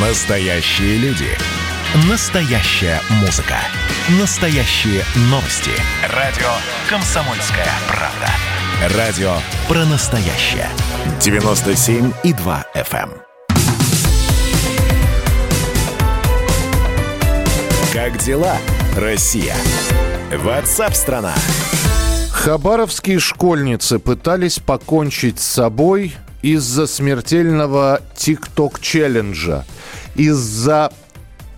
Настоящие люди. Настоящая музыка. Настоящие новости. Радио «Комсомольская правда». Радио про настоящее. 97,2 FM. эм. Как дела, Россия? Ватсап-страна! Хабаровские школьницы пытались покончить с собой из-за смертельного ТикТок-челленджа. Из-за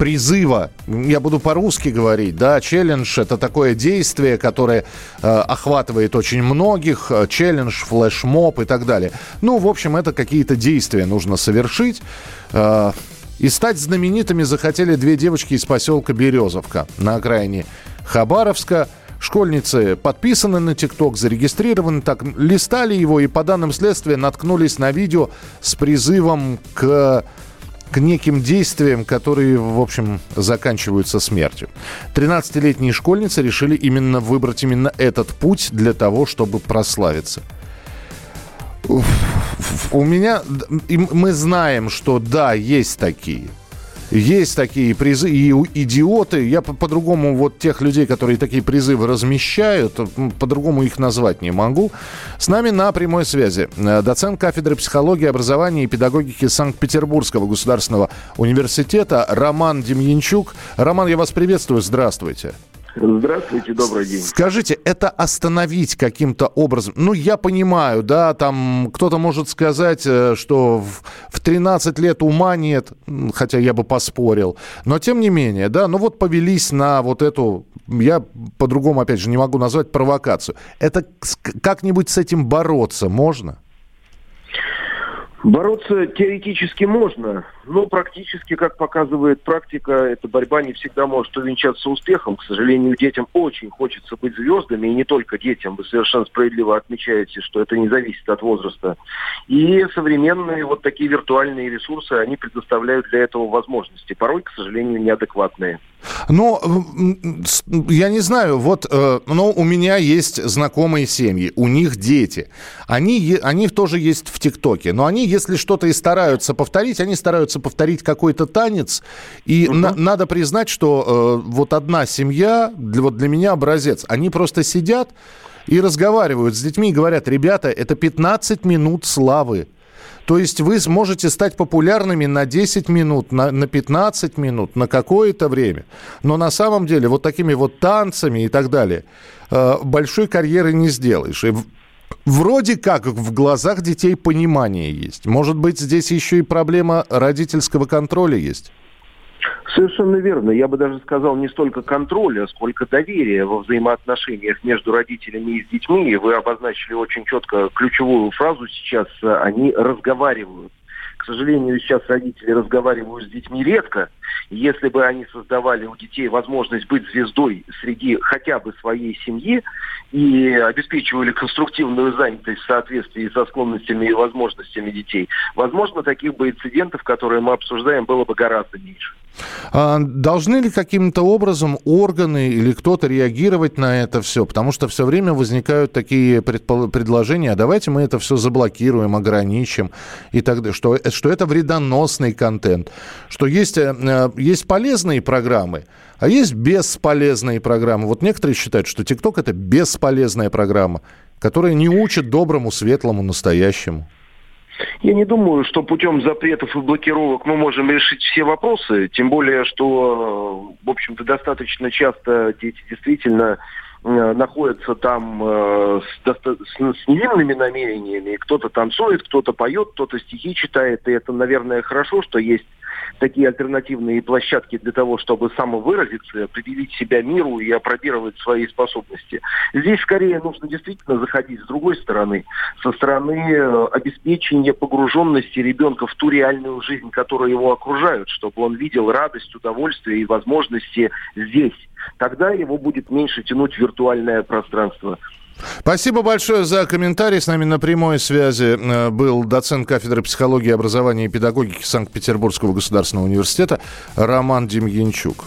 призыва, я буду по-русски говорить, да, челлендж это такое действие, которое э, охватывает очень многих, э, челлендж, флешмоб и так далее. Ну, в общем, это какие-то действия нужно совершить. Э, и стать знаменитыми захотели две девочки из поселка Березовка на окраине Хабаровска. Школьницы подписаны на ТикТок, зарегистрированы так, листали его и по данным следствия наткнулись на видео с призывом к к неким действиям, которые, в общем, заканчиваются смертью. 13-летние школьницы решили именно выбрать именно этот путь для того, чтобы прославиться. У меня... Мы знаем, что да, есть такие. Есть такие призы, и идиоты. Я по- по-другому вот тех людей, которые такие призывы размещают, по-другому их назвать не могу. С нами на прямой связи э, доцент кафедры психологии, образования и педагогики Санкт-Петербургского государственного университета Роман Демьянчук. Роман, я вас приветствую. Здравствуйте. Здравствуйте, добрый день. Скажите, это остановить каким-то образом? Ну, я понимаю, да, там кто-то может сказать, э, что в, в 13 лет ума нет, хотя я бы поспорил. Но тем не менее, да, ну вот повелись на вот эту, я по-другому, опять же, не могу назвать провокацию. Это как-нибудь с этим бороться можно? Бороться теоретически можно, но практически, как показывает практика, эта борьба не всегда может увенчаться успехом. К сожалению, детям очень хочется быть звездами, и не только детям. Вы совершенно справедливо отмечаете, что это не зависит от возраста. И современные вот такие виртуальные ресурсы, они предоставляют для этого возможности, порой, к сожалению, неадекватные. Ну, я не знаю, вот, э, ну, у меня есть знакомые семьи, у них дети. Они, они тоже есть в ТикТоке, но они, если что-то и стараются повторить, они стараются повторить какой-то танец. И на- надо признать, что э, вот одна семья, для, вот для меня образец, они просто сидят и разговаривают с детьми и говорят, ребята, это 15 минут славы. То есть вы сможете стать популярными на 10 минут, на, на 15 минут, на какое-то время. Но на самом деле вот такими вот танцами и так далее э, большой карьеры не сделаешь. И вроде как в глазах детей понимание есть. Может быть, здесь еще и проблема родительского контроля есть. Совершенно верно. Я бы даже сказал не столько контроля, сколько доверия во взаимоотношениях между родителями и с детьми. Вы обозначили очень четко ключевую фразу сейчас. Они разговаривают. К сожалению, сейчас родители разговаривают с детьми редко. Если бы они создавали у детей возможность быть звездой среди хотя бы своей семьи и обеспечивали конструктивную занятость в соответствии со склонностями и возможностями детей, возможно, таких бы инцидентов, которые мы обсуждаем, было бы гораздо меньше. А должны ли каким-то образом органы или кто-то реагировать на это все? Потому что все время возникают такие предложения, а давайте мы это все заблокируем, ограничим и так далее. Что, что это вредоносный контент, что есть, э, э, есть полезные программы, а есть бесполезные программы. Вот некоторые считают, что ТикТок это бесполезная программа, которая не учит доброму, светлому, настоящему. Я не думаю, что путем запретов и блокировок мы можем решить все вопросы, тем более, что, э, в общем-то, достаточно часто дети действительно находятся там э, с- с невинными намерениями. Кто-то танцует, кто-то поет, кто-то стихи читает. И это, наверное, хорошо, что есть такие альтернативные площадки для того, чтобы самовыразиться, предъявить себя миру и опробировать свои способности. Здесь скорее нужно действительно заходить с другой стороны, со стороны э, обеспечения погруженности ребенка в ту реальную жизнь, которая его окружает, чтобы он видел радость, удовольствие и возможности здесь. Тогда его будет меньше тянуть виртуальное пространство. Спасибо большое за комментарий. С нами на прямой связи э, был доцент кафедры психологии, образования и педагогики Санкт-Петербургского государственного университета Роман Демьянчук.